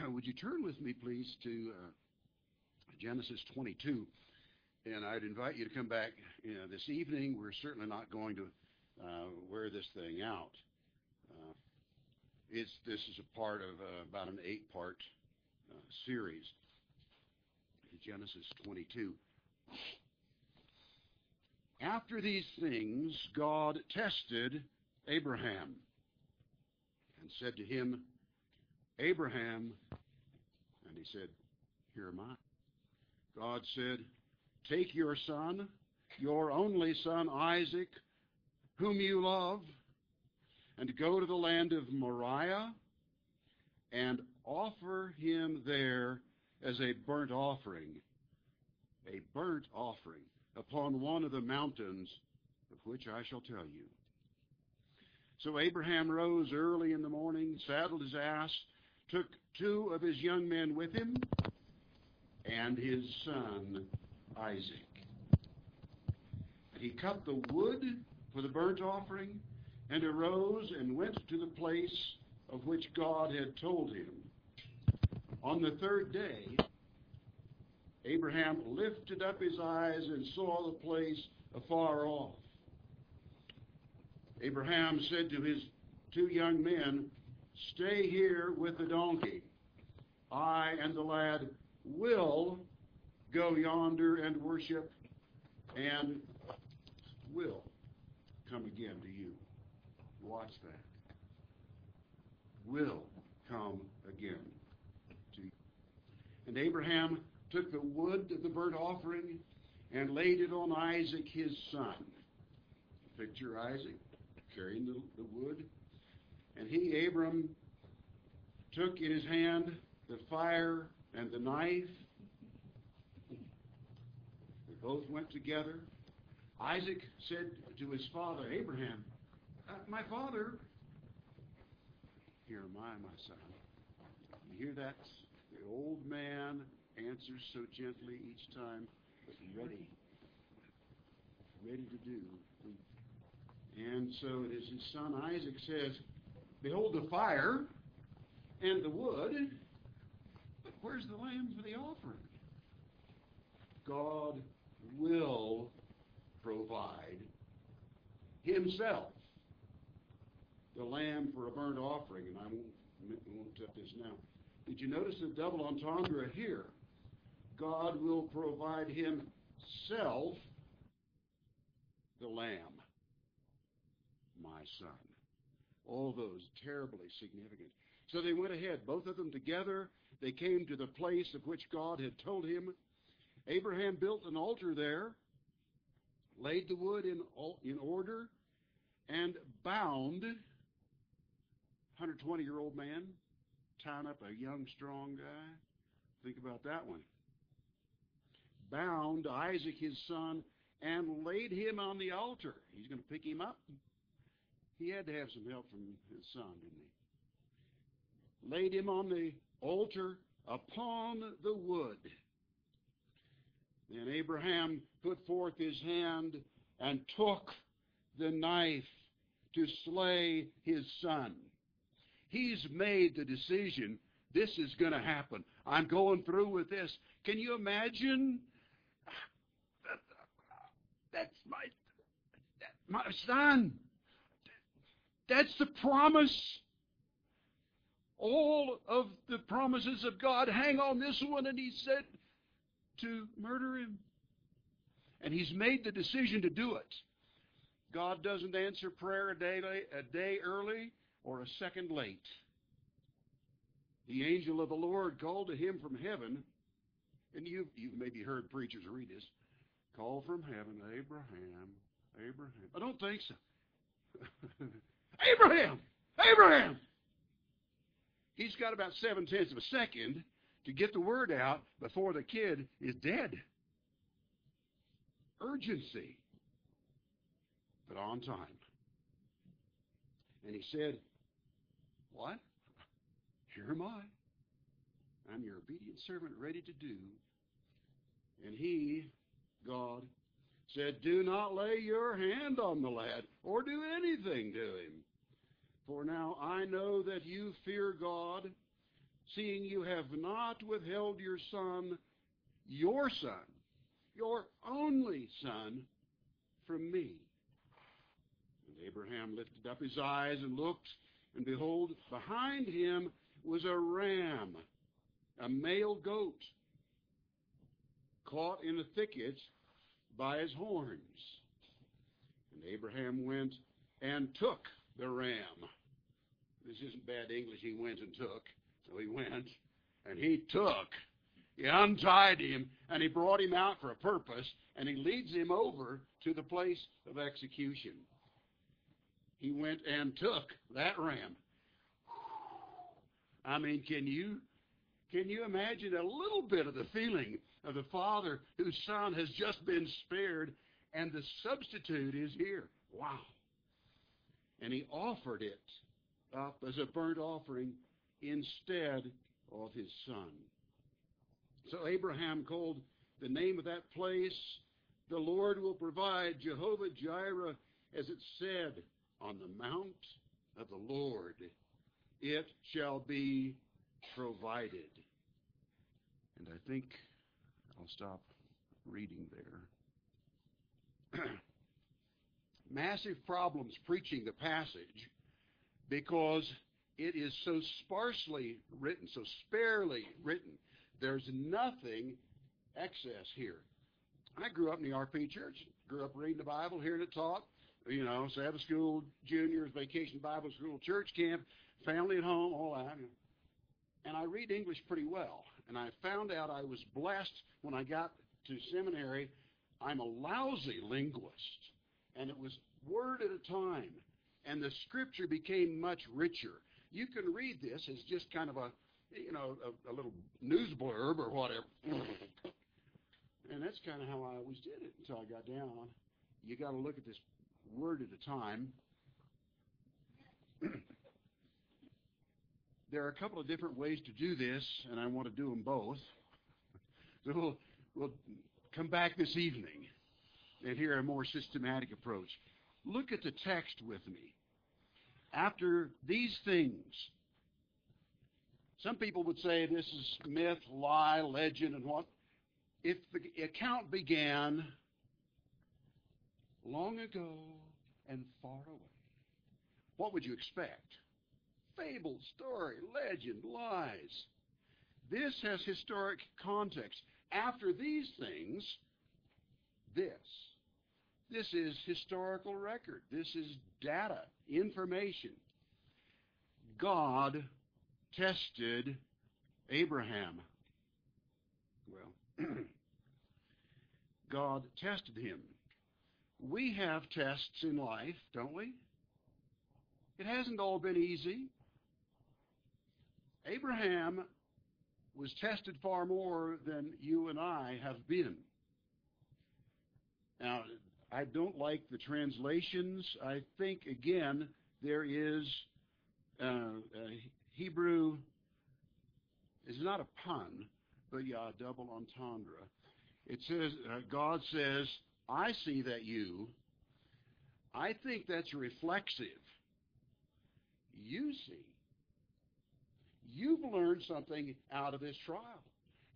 would you turn with me, please, to uh, Genesis 22? And I'd invite you to come back you know, this evening. We're certainly not going to uh, wear this thing out. Uh, it's this is a part of uh, about an eight-part uh, series. Genesis 22. After these things, God tested Abraham and said to him, Abraham, and he said, Here am I. God said, Take your son, your only son Isaac, whom you love, and go to the land of Moriah and offer him there as a burnt offering, a burnt offering upon one of the mountains of which I shall tell you. So Abraham rose early in the morning, saddled his ass, took two of his young men with him, and his son Isaac. He cut the wood for the burnt offering and arose and went to the place of which God had told him. On the third day, Abraham lifted up his eyes and saw the place afar off. Abraham said to his two young men, Stay here with the donkey. I and the lad will go yonder and worship and will come again to you. Watch that. Will come again to you. And Abraham took the wood of the burnt offering and laid it on Isaac his son. Picture Isaac carrying the, the wood. And he, Abram, took in his hand the fire and the knife. They both went together. Isaac said to his father, Abraham, uh, My father, here am I, my son. You hear that? The old man answers so gently each time, but ready. Ready to do. And so it is his son Isaac says, Behold the fire and the wood, but where's the lamb for the offering? God will provide himself the lamb for a burnt offering, and I won't, won't this now. Did you notice the double entendre here? God will provide himself the lamb, my son. All those terribly significant. So they went ahead, both of them together. They came to the place of which God had told him. Abraham built an altar there, laid the wood in, in order, and bound 120 year old man tying up a young, strong guy. Think about that one. Bound Isaac, his son, and laid him on the altar. He's going to pick him up. He had to have some help from his son, didn't he? Laid him on the altar upon the wood. Then Abraham put forth his hand and took the knife to slay his son. He's made the decision this is going to happen. I'm going through with this. Can you imagine? That's my that's my son. That's the promise. All of the promises of God hang on this one, and he said to murder him. And he's made the decision to do it. God doesn't answer prayer a day, a day early or a second late. The angel of the Lord called to him from heaven, and you've, you've maybe heard preachers read this. Call from heaven, Abraham, Abraham. I don't think so. Abraham! Abraham! He's got about seven tenths of a second to get the word out before the kid is dead. Urgency, but on time. And he said, What? Here am I. I'm your obedient servant, ready to do. And he, God, said, Do not lay your hand on the lad or do anything to him. For now I know that you fear God, seeing you have not withheld your son, your son, your only son, from me. And Abraham lifted up his eyes and looked, and behold, behind him was a ram, a male goat, caught in a thicket by his horns. And Abraham went and took the ram. This isn't bad English. He went and took. So he went and he took. He untied him and he brought him out for a purpose and he leads him over to the place of execution. He went and took that ram. I mean, can you can you imagine a little bit of the feeling of the father whose son has just been spared and the substitute is here? Wow. And he offered it up as a burnt offering instead of his son. So Abraham called the name of that place, the Lord will provide, Jehovah Jireh, as it said, on the mount of the Lord it shall be provided. And I think I'll stop reading there. Massive problems preaching the passage because it is so sparsely written, so sparely written. There's nothing excess here. I grew up in the RP church, grew up reading the Bible, hearing it taught, you know, Sabbath school, juniors, vacation Bible school, church camp, family at home, all that. And I read English pretty well. And I found out I was blessed when I got to seminary. I'm a lousy linguist. And it was word at a time and the scripture became much richer. You can read this as just kind of a, you know, a, a little news blurb or whatever. and that's kind of how I always did it until I got down. You got to look at this word at a time. there are a couple of different ways to do this, and I want to do them both. So we'll, we'll come back this evening and hear a more systematic approach. Look at the text with me. After these things, some people would say this is myth, lie, legend, and what? If the account began long ago and far away, what would you expect? Fable, story, legend, lies. This has historic context. After these things, this this is historical record. This is data, information. God tested Abraham. Well, God tested him. We have tests in life, don't we? It hasn't all been easy. Abraham was tested far more than you and I have been. I don't like the translations. I think, again, there is uh, Hebrew is not a pun, but yeah, double entendre. It says, uh, God says, I see that you. I think that's reflexive. You see. You've learned something out of this trial.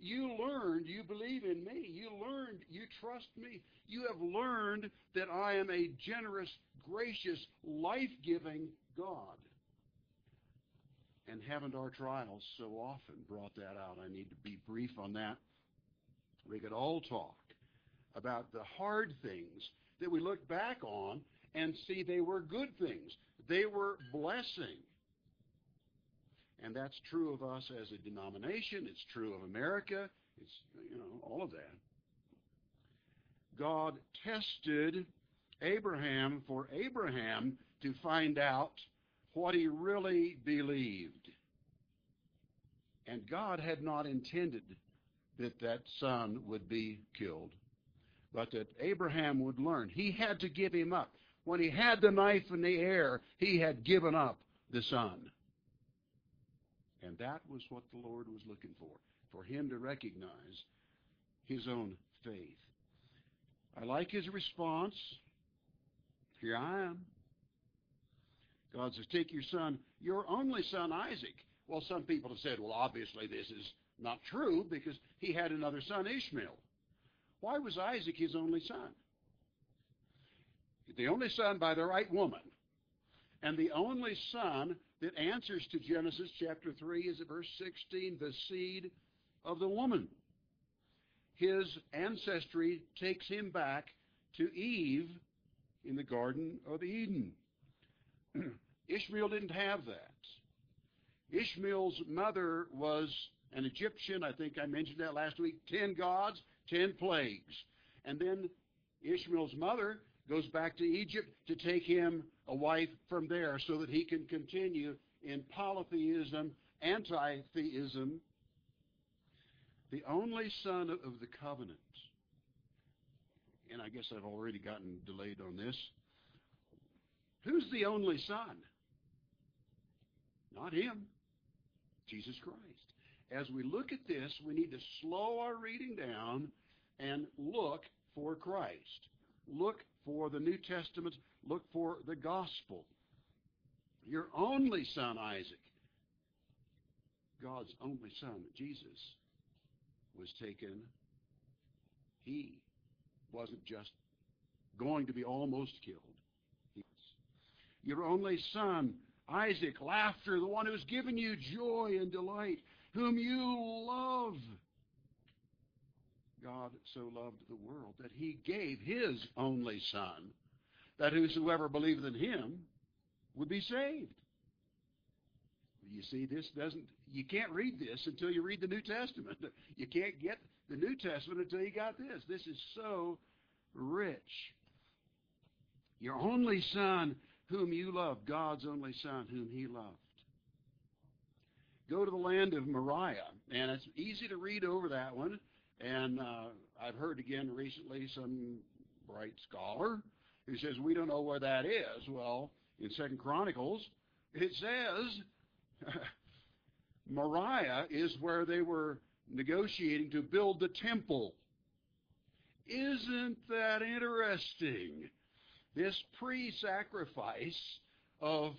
You learned you believe in me. You learned you trust me. You have learned that I am a generous, gracious, life-giving God. And haven't our trials so often brought that out? I need to be brief on that. We could all talk about the hard things that we look back on and see they were good things. They were blessing. And that's true of us as a denomination. It's true of America. It's, you know, all of that. God tested Abraham for Abraham to find out what he really believed. And God had not intended that that son would be killed, but that Abraham would learn. He had to give him up. When he had the knife in the air, he had given up the son. And that was what the Lord was looking for, for him to recognize his own faith. I like his response. Here I am. God says, Take your son, your only son Isaac. Well, some people have said, well, obviously this is not true because he had another son, Ishmael. Why was Isaac his only son? The only son by the right woman. And the only son that answers to Genesis chapter 3 is at verse 16, the seed of the woman. His ancestry takes him back to Eve in the Garden of Eden. Ishmael didn't have that. Ishmael's mother was an Egyptian. I think I mentioned that last week. Ten gods, ten plagues. And then Ishmael's mother goes back to Egypt to take him a wife from there so that he can continue in polytheism, anti-theism, the only son of the covenant. And I guess I've already gotten delayed on this. Who's the only son? Not him. Jesus Christ. As we look at this, we need to slow our reading down and look for Christ. Look for the New Testament. Look for the gospel. Your only son, Isaac, God's only son, Jesus, was taken. He wasn't just going to be almost killed. Your only son, Isaac, laughter, the one who's given you joy and delight, whom you love. God so loved the world that he gave his only son, that whosoever believeth in him would be saved. You see, this doesn't, you can't read this until you read the New Testament. You can't get the New Testament until you got this. This is so rich. Your only son whom you love, God's only son whom he loved. Go to the land of Moriah, and it's easy to read over that one. And uh, I've heard again recently some bright scholar who says we don't know where that is. Well, in Second Chronicles, it says Moriah is where they were negotiating to build the temple. Isn't that interesting? This pre-sacrifice of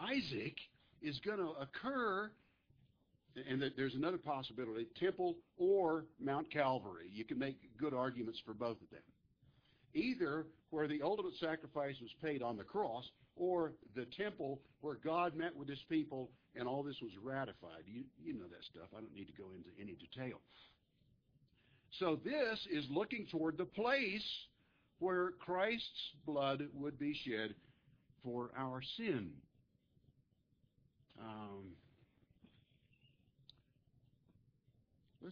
Isaac is going to occur, and that there's another possibility, temple or Mount Calvary. You can make good arguments for both of them. Either where the ultimate sacrifice was paid on the cross, or the temple where God met with his people and all this was ratified. You, you know that stuff. I don't need to go into any detail. So this is looking toward the place where Christ's blood would be shed for our sin. Um,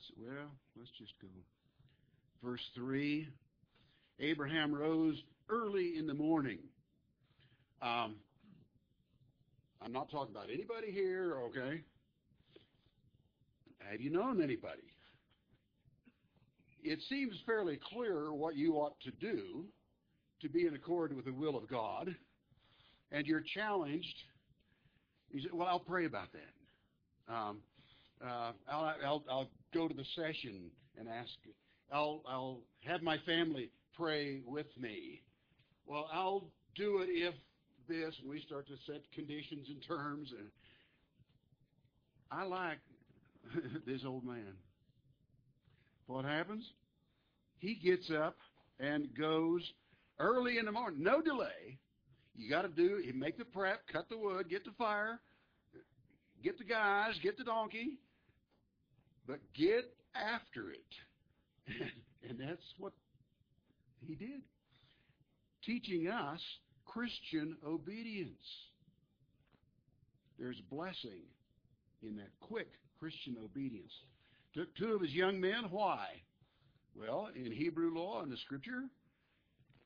let's well, let's just go. Verse three: Abraham rose early in the morning. Um, I'm not talking about anybody here, okay? Have you known anybody it seems fairly clear what you ought to do to be in accord with the will of God, and you're challenged. You say, "Well, I'll pray about that. Um, uh, I'll, I'll, I'll go to the session and ask. I'll, I'll have my family pray with me. Well, I'll do it if this, and we start to set conditions and terms. And I like this old man. What happens? He gets up and goes early in the morning, no delay. You got to do, you make the prep, cut the wood, get the fire, get the guys, get the donkey, but get after it. and that's what he did. Teaching us Christian obedience. There's blessing in that quick Christian obedience. Took two of his young men. Why? Well, in Hebrew law and the Scripture,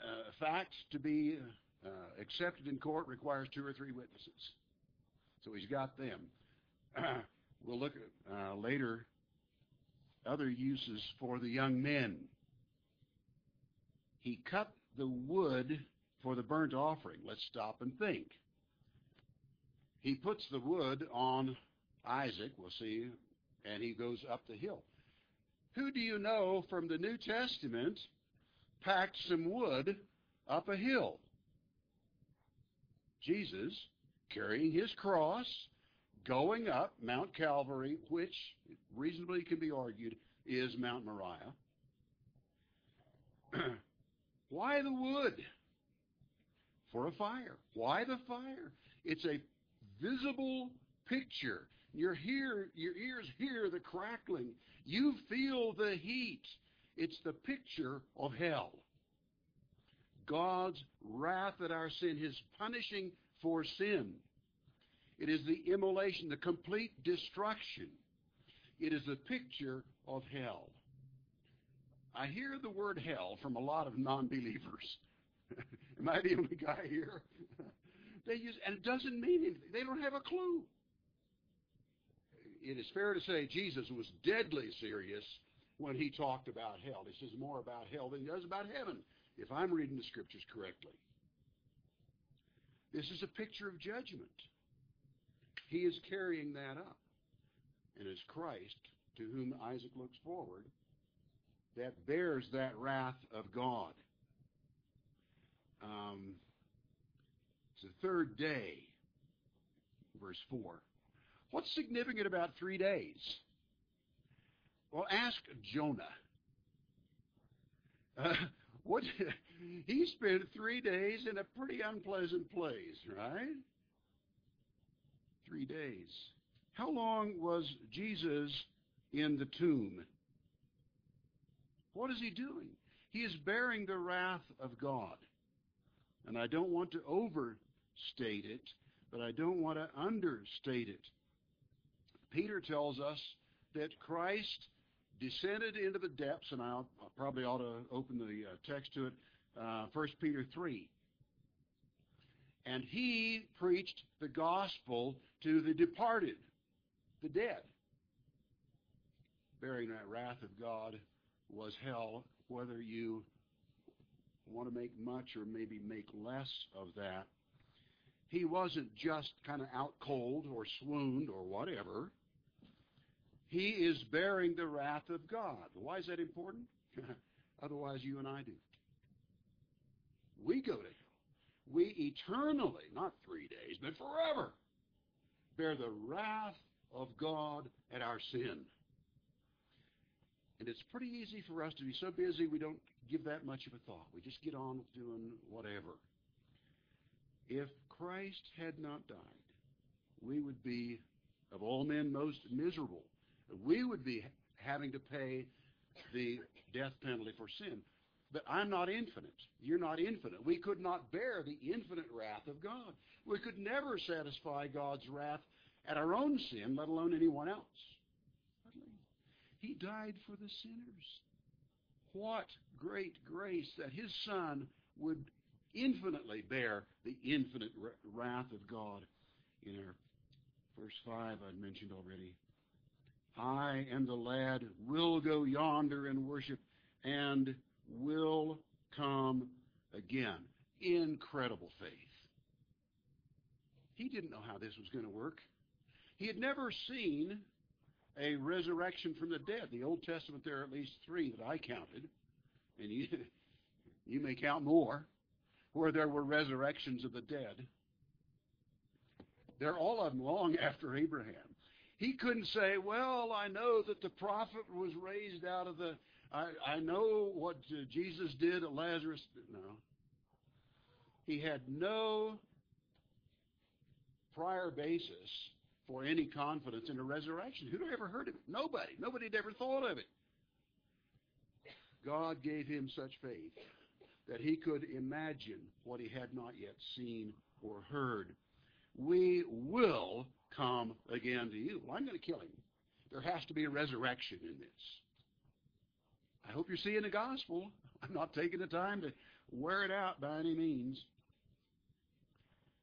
uh, facts to be uh, accepted in court requires two or three witnesses. So he's got them. we'll look at uh, later other uses for the young men. He cut the wood for the burnt offering. Let's stop and think. He puts the wood on Isaac. We'll see and he goes up the hill. Who do you know from the New Testament packed some wood up a hill? Jesus, carrying his cross, going up Mount Calvary, which reasonably can be argued is Mount Moriah. Why the wood? For a fire. Why the fire? It's a visible picture. Your hear, your ears hear the crackling. You feel the heat. It's the picture of hell. God's wrath at our sin, His punishing for sin. It is the immolation, the complete destruction. It is a picture of hell. I hear the word hell from a lot of non-believers. Am I the only guy here? they use, and it doesn't mean anything. They don't have a clue. It is fair to say Jesus was deadly serious when he talked about hell. He says more about hell than he does about heaven, if I'm reading the scriptures correctly. This is a picture of judgment. He is carrying that up. And it's Christ, to whom Isaac looks forward, that bears that wrath of God. Um, it's the third day, verse 4. What's significant about three days? Well, ask Jonah. Uh, what he spent three days in a pretty unpleasant place, right? Three days. How long was Jesus in the tomb? What is he doing? He is bearing the wrath of God. And I don't want to overstate it, but I don't want to understate it. Peter tells us that Christ descended into the depths, and I'll, I probably ought to open the uh, text to it, uh, 1 Peter 3. And he preached the gospel to the departed, the dead. Bearing that wrath of God was hell, whether you want to make much or maybe make less of that. He wasn't just kind of out cold or swooned or whatever. He is bearing the wrath of God. Why is that important? Otherwise, you and I do. We go to. We eternally, not three days, but forever, bear the wrath of God at our sin. And it's pretty easy for us to be so busy we don't give that much of a thought. We just get on with doing whatever. If Christ had not died, we would be, of all men, most miserable. We would be having to pay the death penalty for sin. But I'm not infinite. You're not infinite. We could not bear the infinite wrath of God. We could never satisfy God's wrath at our own sin, let alone anyone else. He died for the sinners. What great grace that his son would infinitely bear the infinite wrath of God. In our verse 5 I mentioned already. I and the lad will go yonder and worship and will come again. Incredible faith. He didn't know how this was going to work. He had never seen a resurrection from the dead. The Old Testament, there are at least three that I counted, and you, you may count more, where there were resurrections of the dead. They're all of them long after Abraham. He couldn't say, well, I know that the prophet was raised out of the, I, I know what Jesus did at Lazarus. No. He had no prior basis for any confidence in a resurrection. Who'd ever heard of it? Nobody. Nobody had ever thought of it. God gave him such faith that he could imagine what he had not yet seen or heard. We will come again to you. Well, I'm going to kill him. There has to be a resurrection in this. I hope you're seeing the gospel. I'm not taking the time to wear it out by any means.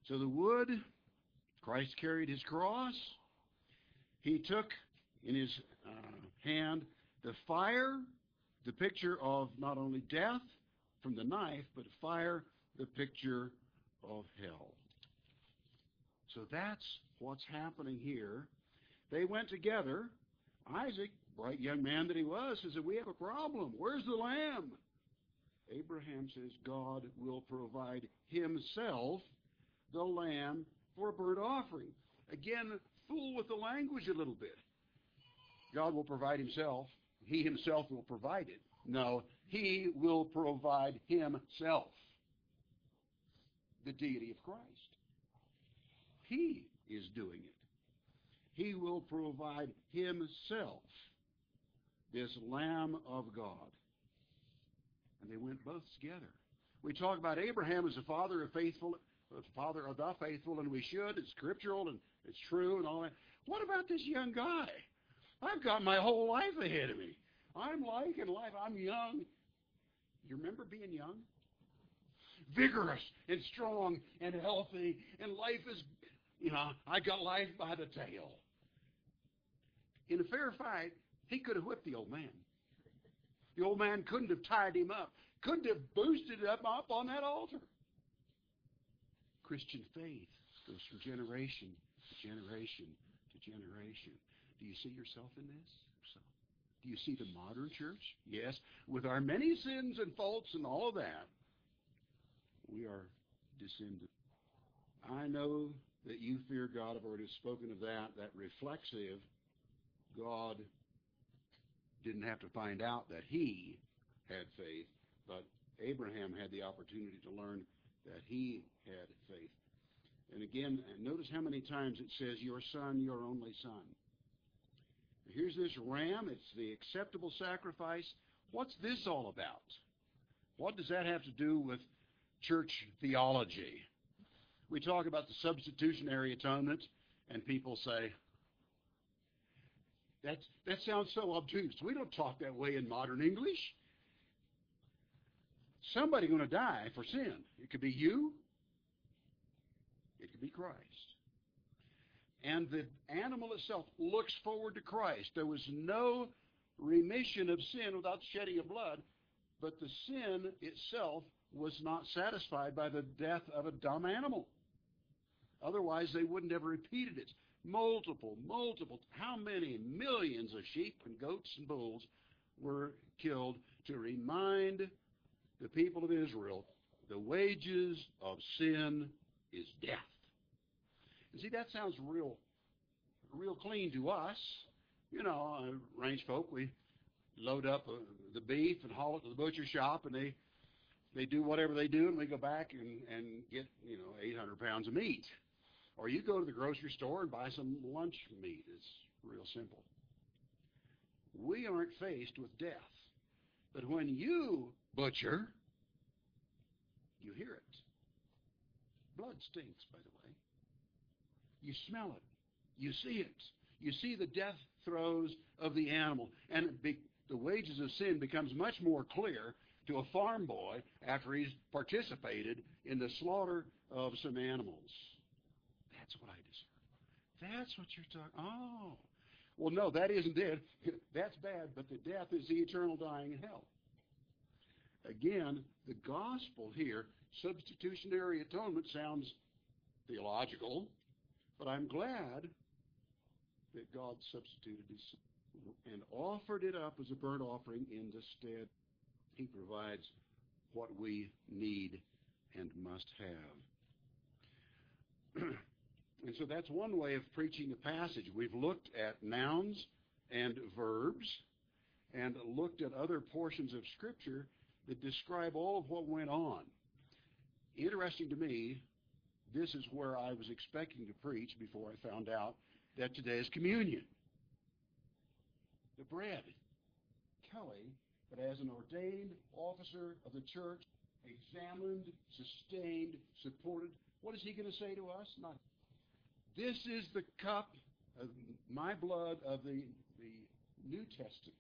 So the wood, Christ carried his cross. He took in his uh, hand the fire, the picture of not only death from the knife, but fire, the picture of hell. So that's what's happening here. They went together. Isaac, bright young man that he was, says, that We have a problem. Where's the lamb? Abraham says, God will provide himself the lamb for a burnt offering. Again, fool with the language a little bit. God will provide himself. He himself will provide it. No, he will provide himself. The deity of Christ. He is doing it. He will provide himself, this Lamb of God. And they went both together. We talk about Abraham as the father of faithful, the father of the faithful, and we should. It's scriptural and it's true and all that. What about this young guy? I've got my whole life ahead of me. I'm liking life. I'm young. You remember being young? Vigorous and strong and healthy, and life is, you know, I got life by the tail. In a fair fight, he could have whipped the old man. The old man couldn't have tied him up, couldn't have boosted him up on that altar. Christian faith goes from generation to generation to generation. Do you see yourself in this? Do you see the modern church? Yes. With our many sins and faults and all of that, we are descended. I know that you fear God. I've already spoken of that. That reflexive, God didn't have to find out that he had faith, but Abraham had the opportunity to learn that he had faith. And again, notice how many times it says, your son, your only son. Here's this ram. It's the acceptable sacrifice. What's this all about? What does that have to do with church theology? We talk about the substitutionary atonement, and people say, that's, that sounds so obtuse. We don't talk that way in modern English. Somebody going to die for sin. It could be you. It could be Christ. And the animal itself looks forward to Christ. There was no remission of sin without shedding of blood, but the sin itself was not satisfied by the death of a dumb animal. Otherwise, they wouldn't have repeated it. Multiple, multiple, how many millions of sheep and goats and bulls were killed to remind the people of Israel the wages of sin is death. And see, that sounds real, real clean to us. You know, uh, range folk, we load up uh, the beef and haul it to the butcher shop, and they they do whatever they do, and we go back and and get you know 800 pounds of meat. Or you go to the grocery store and buy some lunch meat. It's real simple. We aren't faced with death. But when you butcher, you hear it. Blood stinks, by the way. You smell it. You see it. You see the death throes of the animal. And be, the wages of sin becomes much more clear to a farm boy after he's participated in the slaughter of some animals. That's what I deserve. That's what you're talking. Oh, well, no, that isn't it. That's bad, but the death is the eternal dying in hell. Again, the gospel here, substitutionary atonement, sounds theological, but I'm glad that God substituted his and offered it up as a burnt offering in the stead. He provides what we need and must have. And so that's one way of preaching a passage. We've looked at nouns and verbs and looked at other portions of Scripture that describe all of what went on. Interesting to me, this is where I was expecting to preach before I found out that today is communion. The bread. Kelly, but as an ordained officer of the church, examined, sustained, supported, what is he going to say to us? Not this is the cup of my blood of the, the New Testament.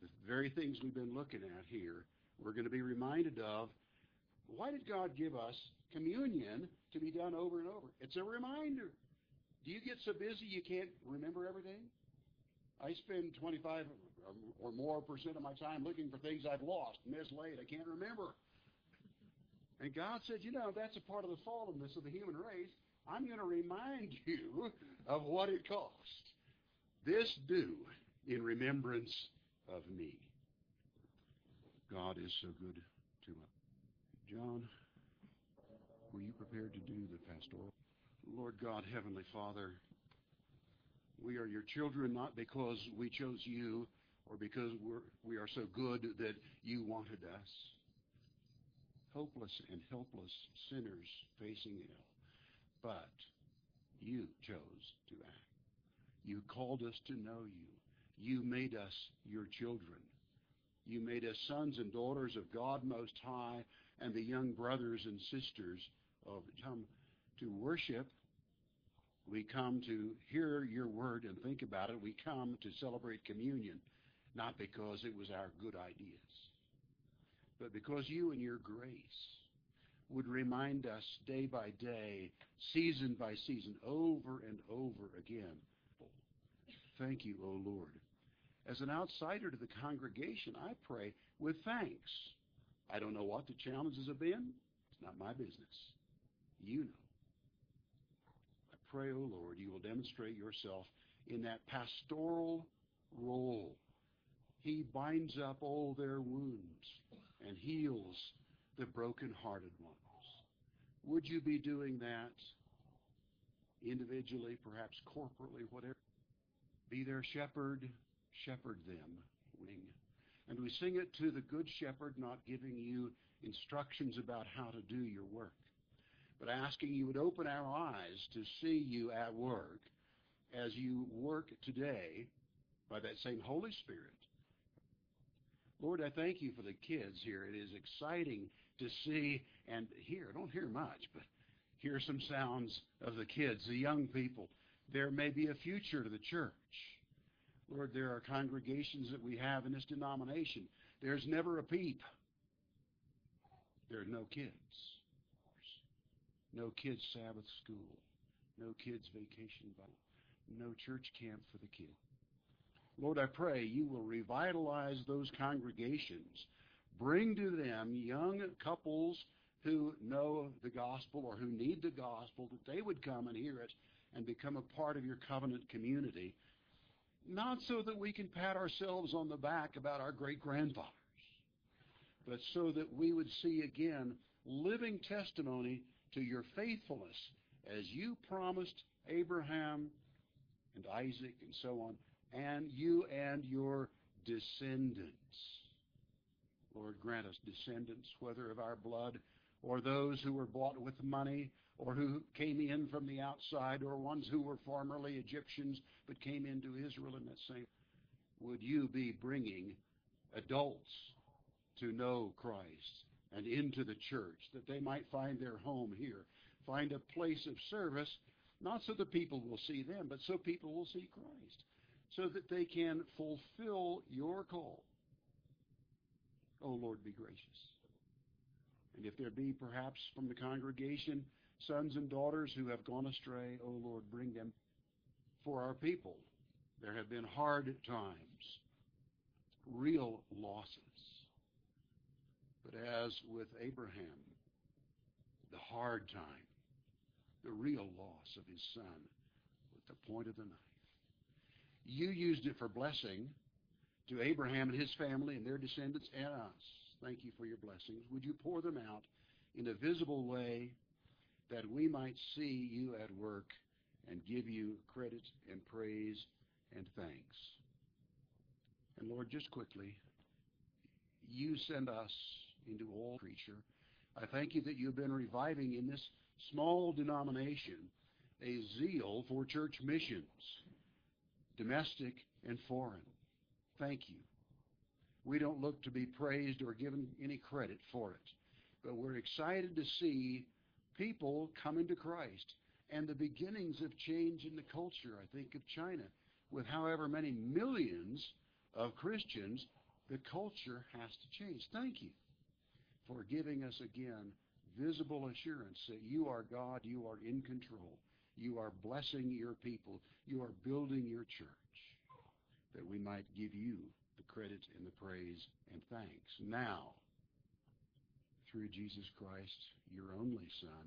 The very things we've been looking at here, we're going to be reminded of. Why did God give us communion to be done over and over? It's a reminder. Do you get so busy you can't remember everything? I spend 25 or more percent of my time looking for things I've lost, mislaid, I can't remember. And God said, you know, that's a part of the fallenness of the human race. I'm going to remind you of what it cost. This do in remembrance of me. God is so good to us. John, were you prepared to do the pastoral? Lord God, Heavenly Father, We are your children not because we chose you or because we're, we are so good that you wanted us. Hopeless and helpless sinners facing hell. But you chose to act. You called us to know you. You made us your children. You made us sons and daughters of God Most High and the young brothers and sisters of come to worship. We come to hear your word and think about it. We come to celebrate communion, not because it was our good ideas, but because you and your grace would remind us day by day, season by season, over and over again. Thank you, O Lord. As an outsider to the congregation, I pray with thanks. I don't know what the challenges have been. It's not my business. You know. I pray, O Lord, you will demonstrate yourself in that pastoral role. He binds up all their wounds and heals the broken-hearted ones. Would you be doing that individually, perhaps corporately, whatever? Be their shepherd, shepherd them. And we sing it to the good shepherd, not giving you instructions about how to do your work, but asking you would open our eyes to see you at work as you work today by that same Holy Spirit. Lord, I thank you for the kids here. It is exciting to see and hear. Don't hear much, but hear some sounds of the kids, the young people. There may be a future to the church. Lord, there are congregations that we have in this denomination. There's never a peep. There are no kids. No kids Sabbath school. No kids vacation Bible. No church camp for the kids. Lord, I pray you will revitalize those congregations. Bring to them young couples who know the gospel or who need the gospel, that they would come and hear it and become a part of your covenant community not so that we can pat ourselves on the back about our great grandfathers, but so that we would see again living testimony to your faithfulness as you promised Abraham and Isaac and so on, and you and your descendants. Lord, grant us descendants, whether of our blood or those who were bought with money or who came in from the outside, or ones who were formerly Egyptians but came into Israel in that same. Would you be bringing adults to know Christ and into the church, that they might find their home here, find a place of service, not so the people will see them, but so people will see Christ, so that they can fulfill your call. Oh, Lord, be gracious. And if there be perhaps from the congregation sons and daughters who have gone astray, O oh Lord, bring them for our people. There have been hard times, real losses. But as with Abraham, the hard time, the real loss of his son with the point of the knife. You used it for blessing to Abraham and his family and their descendants and us. Thank you for your blessings. Would you pour them out in a visible way that we might see you at work and give you credit and praise and thanks. And Lord, just quickly, you send us into all creature. I thank you that you've been reviving in this small denomination a zeal for church missions, domestic and foreign. Thank you. We don't look to be praised or given any credit for it, but we're excited to see people coming to Christ and the beginnings of change in the culture. I think of China. With however many millions of Christians, the culture has to change. Thank you for giving us again visible assurance that you are God, you are in control, you are blessing your people, you are building your church, that we might give you the credit and the praise and thanks. Now, through Jesus Christ, your only Son,